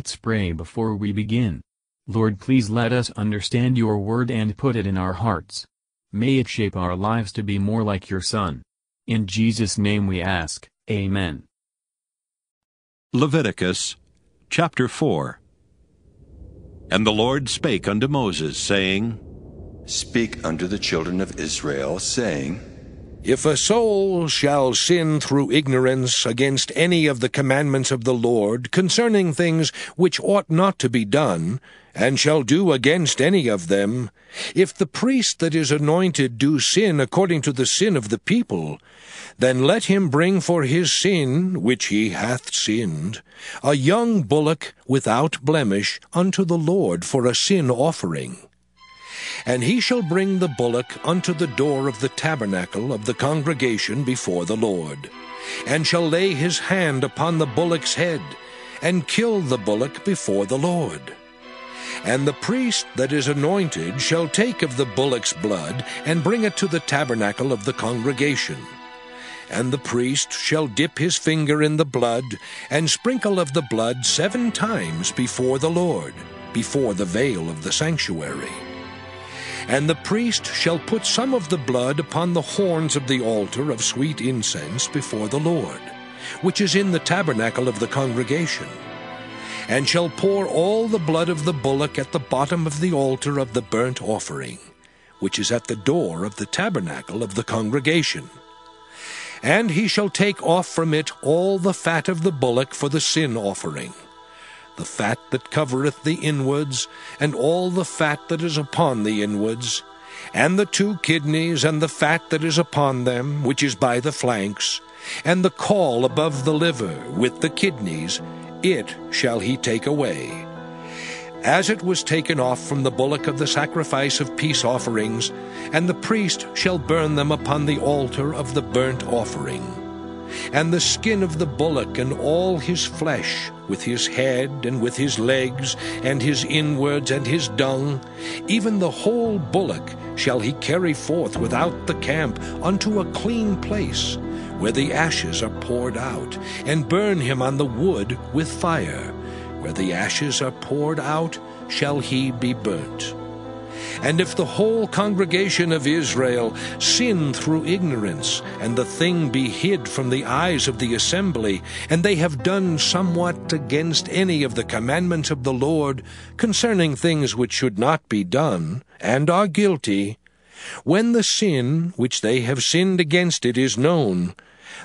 Let's pray before we begin. Lord please let us understand your word and put it in our hearts. May it shape our lives to be more like your Son. In Jesus' name we ask, Amen. Leviticus chapter 4 And the Lord spake unto Moses, saying, Speak unto the children of Israel, saying, If a soul shall sin through ignorance against any of the commandments of the Lord concerning things which ought not to be done, and shall do against any of them, if the priest that is anointed do sin according to the sin of the people, then let him bring for his sin, which he hath sinned, a young bullock without blemish unto the Lord for a sin offering. And he shall bring the bullock unto the door of the tabernacle of the congregation before the Lord, and shall lay his hand upon the bullock's head, and kill the bullock before the Lord. And the priest that is anointed shall take of the bullock's blood, and bring it to the tabernacle of the congregation. And the priest shall dip his finger in the blood, and sprinkle of the blood seven times before the Lord, before the veil of the sanctuary. And the priest shall put some of the blood upon the horns of the altar of sweet incense before the Lord, which is in the tabernacle of the congregation, and shall pour all the blood of the bullock at the bottom of the altar of the burnt offering, which is at the door of the tabernacle of the congregation. And he shall take off from it all the fat of the bullock for the sin offering, the fat that covereth the inwards, and all the fat that is upon the inwards, and the two kidneys, and the fat that is upon them, which is by the flanks, and the caul above the liver, with the kidneys, it shall he take away. As it was taken off from the bullock of the sacrifice of peace offerings, and the priest shall burn them upon the altar of the burnt offering. And the skin of the bullock and all his flesh, with his head and with his legs, and his inwards and his dung, even the whole bullock shall he carry forth without the camp unto a clean place, where the ashes are poured out, and burn him on the wood with fire. Where the ashes are poured out, shall he be burnt. And if the whole congregation of Israel sin through ignorance, and the thing be hid from the eyes of the assembly, and they have done somewhat against any of the commandments of the Lord concerning things which should not be done, and are guilty, when the sin which they have sinned against it is known,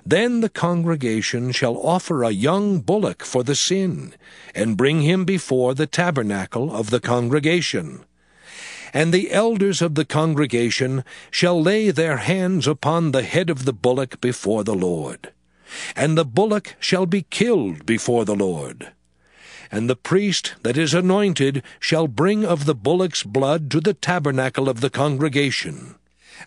then the congregation shall offer a young bullock for the sin, and bring him before the tabernacle of the congregation. And the elders of the congregation shall lay their hands upon the head of the bullock before the Lord. And the bullock shall be killed before the Lord. And the priest that is anointed shall bring of the bullock's blood to the tabernacle of the congregation.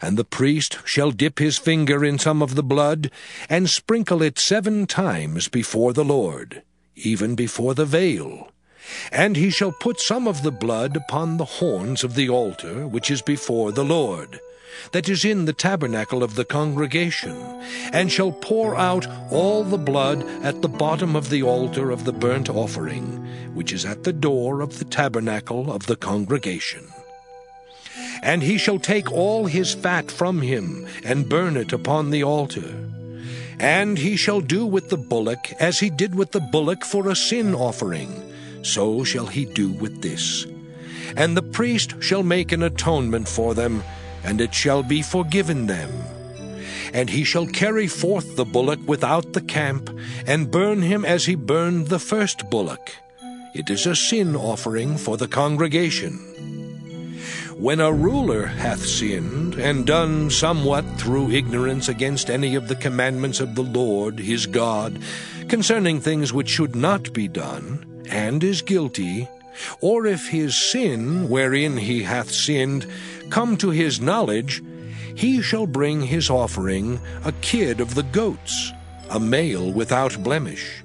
And the priest shall dip his finger in some of the blood, and sprinkle it seven times before the Lord, even before the veil. And he shall put some of the blood upon the horns of the altar which is before the Lord, that is in the tabernacle of the congregation, and shall pour out all the blood at the bottom of the altar of the burnt offering, which is at the door of the tabernacle of the congregation. And he shall take all his fat from him, and burn it upon the altar. And he shall do with the bullock as he did with the bullock for a sin offering, so shall he do with this. And the priest shall make an atonement for them, and it shall be forgiven them. And he shall carry forth the bullock without the camp, and burn him as he burned the first bullock. It is a sin offering for the congregation. When a ruler hath sinned, and done somewhat through ignorance against any of the commandments of the Lord his God, concerning things which should not be done, and is guilty, or if his sin, wherein he hath sinned, come to his knowledge, he shall bring his offering a kid of the goats, a male without blemish.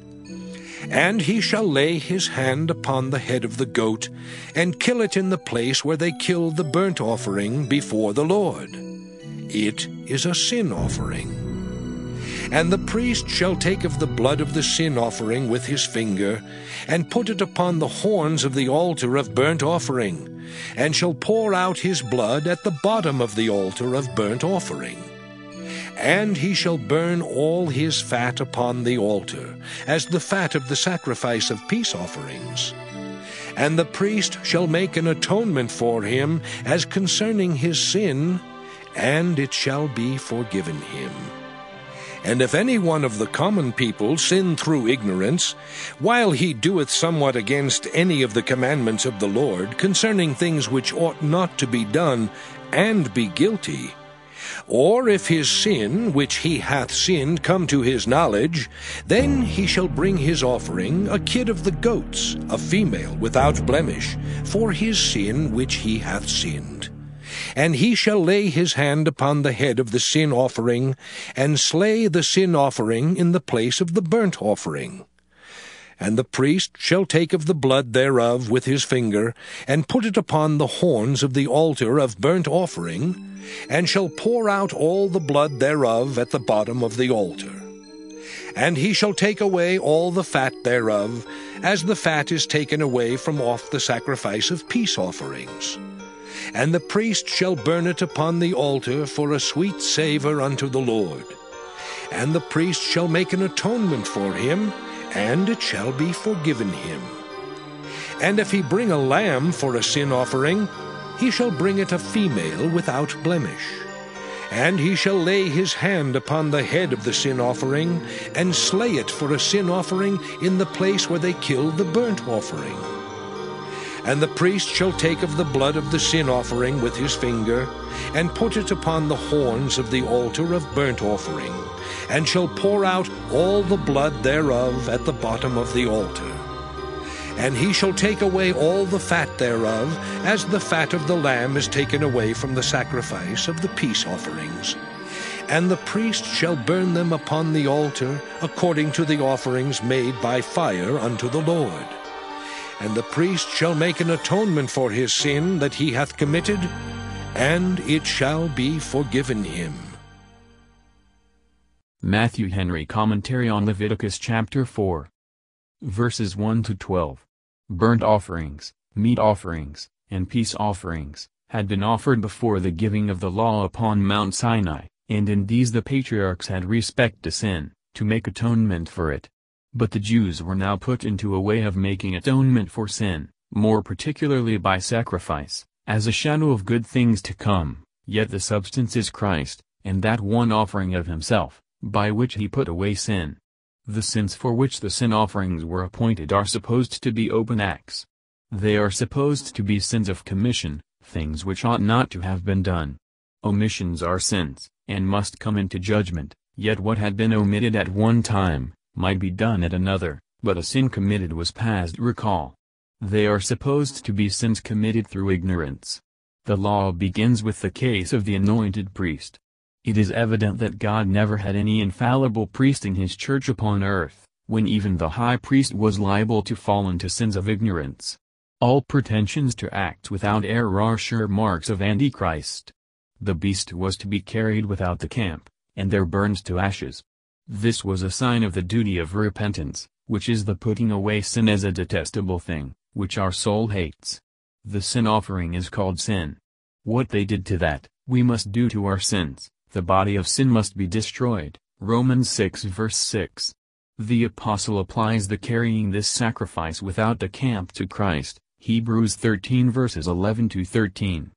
And he shall lay his hand upon the head of the goat, and kill it in the place where they kill the burnt offering before the Lord. It is a sin offering. And the priest shall take of the blood of the sin offering with his finger, and put it upon the horns of the altar of burnt offering, and shall pour out his blood at the bottom of the altar of burnt offering. And he shall burn all his fat upon the altar, as the fat of the sacrifice of peace offerings. And the priest shall make an atonement for him as concerning his sin, and it shall be forgiven him. And if any one of the common people sin through ignorance, while he doeth somewhat against any of the commandments of the Lord concerning things which ought not to be done, and be guilty, or if his sin which he hath sinned come to his knowledge, then he shall bring his offering, a kid of the goats, a female without blemish, for his sin which he hath sinned. And he shall lay his hand upon the head of the sin offering, and slay the sin offering in the place of the burnt offering. And the priest shall take of the blood thereof with his finger, and put it upon the horns of the altar of burnt offering, and shall pour out all the blood thereof at the bottom of the altar. And he shall take away all the fat thereof, as the fat is taken away from off the sacrifice of peace offerings. And the priest shall burn it upon the altar for a sweet savour unto the Lord. And the priest shall make an atonement for him, and it shall be forgiven him. And if he bring a lamb for a sin offering, he shall bring it a female without blemish. And he shall lay his hand upon the head of the sin offering, and slay it for a sin offering in the place where they kill the burnt offering. And the priest shall take of the blood of the sin offering with his finger, and put it upon the horns of the altar of burnt offering, and shall pour out all the blood thereof at the bottom of the altar. And he shall take away all the fat thereof, as the fat of the lamb is taken away from the sacrifice of the peace offerings. And the priest shall burn them upon the altar, according to the offerings made by fire unto the Lord. And the priest shall make an atonement for his sin that he hath committed, and it shall be forgiven him. Matthew Henry Commentary on Leviticus chapter 4 verses 1 to 12. Burnt offerings, meat offerings, and peace offerings, had been offered before the giving of the law upon Mount Sinai, and in these the patriarchs had respect to sin, to make atonement for it. But the Jews were now put into a way of making atonement for sin, more particularly by sacrifice, as a shadow of good things to come, yet the substance is Christ, and that one offering of himself, by which he put away sin. The sins for which the sin offerings were appointed are supposed to be open acts. They are supposed to be sins of commission, things which ought not to have been done. Omissions are sins, and must come into judgment, yet what had been omitted at one time, might be done at another, but a sin committed was past recall. They are supposed to be sins committed through ignorance. The law begins with the case of the anointed priest. It is evident that God never had any infallible priest in his church upon earth, when even the high priest was liable to fall into sins of ignorance. All pretensions to act without error are sure marks of Antichrist. The beast was to be carried without the camp, and there burned to ashes. This was a sign of the duty of repentance, which is the putting away sin as a detestable thing, which our soul hates. The sin offering is called sin. What they did to that, we must do to our sins, the body of sin must be destroyed, Romans 6 verse 6. The apostle applies the carrying this sacrifice without the camp to Christ, Hebrews 13 verses 11 to 13.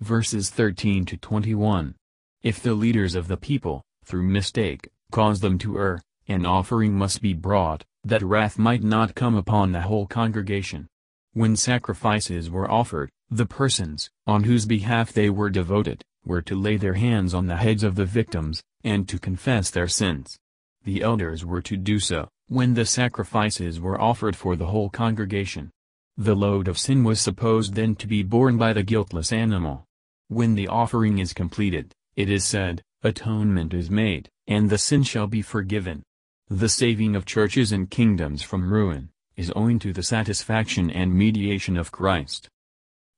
Verses 13 to 21. If the leaders of the people, through mistake, cause them to err, an offering must be brought, that wrath might not come upon the whole congregation. When sacrifices were offered, the persons, on whose behalf they were devoted, were to lay their hands on the heads of the victims, and to confess their sins. The elders were to do so, when the sacrifices were offered for the whole congregation. The load of sin was supposed then to be borne by the guiltless animal. When the offering is completed, it is said, atonement is made, and the sin shall be forgiven. The saving of churches and kingdoms from ruin, is owing to the satisfaction and mediation of Christ.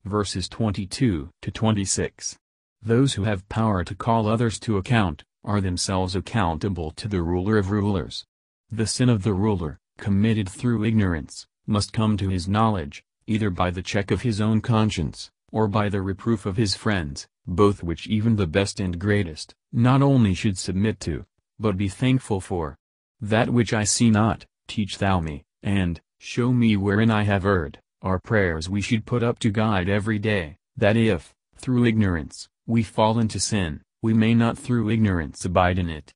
Verses 22 to 26. Those who have power to call others to account, are themselves accountable to the ruler of rulers. The sin of the ruler, committed through ignorance, must come to his knowledge, either by the check of his own conscience, or by the reproof of his friends, both which even the best and greatest, not only should submit to, but be thankful for. That which I see not, teach thou me, and, show me wherein I have erred, are prayers we should put up to God every day, that if, through ignorance, we fall into sin, we may not through ignorance abide in it.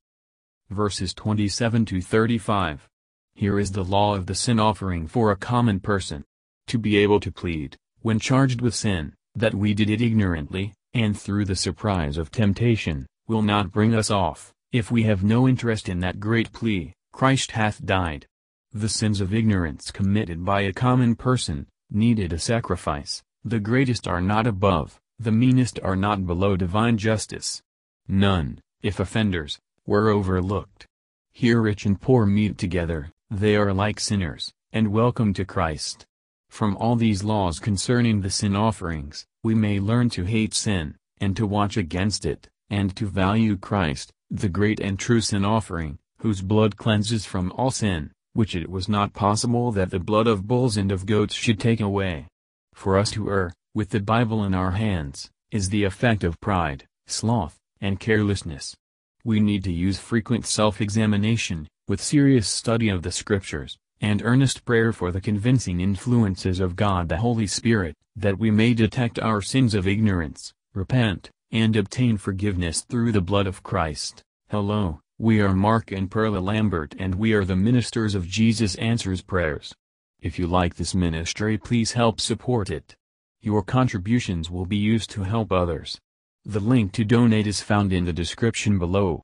Verses 27 to 35. Here is the law of the sin offering for a common person. To be able to plead, when charged with sin, that we did it ignorantly, and through the surprise of temptation, will not bring us off, if we have no interest in that great plea, Christ hath died. The sins of ignorance committed by a common person, needed a sacrifice, the greatest are not above, the meanest are not below divine justice. None, if offenders, were overlooked. Here rich and poor meet together, they are like sinners, and welcome to Christ. From all these laws concerning the sin offerings, we may learn to hate sin, and to watch against it, and to value Christ, the great and true sin offering, whose blood cleanses from all sin, which it was not possible that the blood of bulls and of goats should take away. For us to err, with the Bible in our hands, is the effect of pride, sloth, and carelessness. We need to use frequent self-examination, with serious study of the Scriptures, and earnest prayer for the convincing influences of God the Holy Spirit, that we may detect our sins of ignorance, repent, and obtain forgiveness through the blood of Christ. Hello, we are Mark and Perla Lambert and we are the ministers of Jesus Answers Prayers. If you like this ministry please help support it. Your contributions will be used to help others. The link to donate is found in the description below.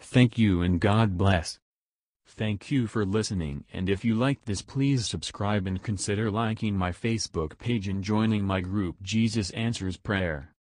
Thank you and God bless. Thank you for listening and if you liked this please subscribe and consider liking my Facebook page and joining my group Jesus Answers Prayer.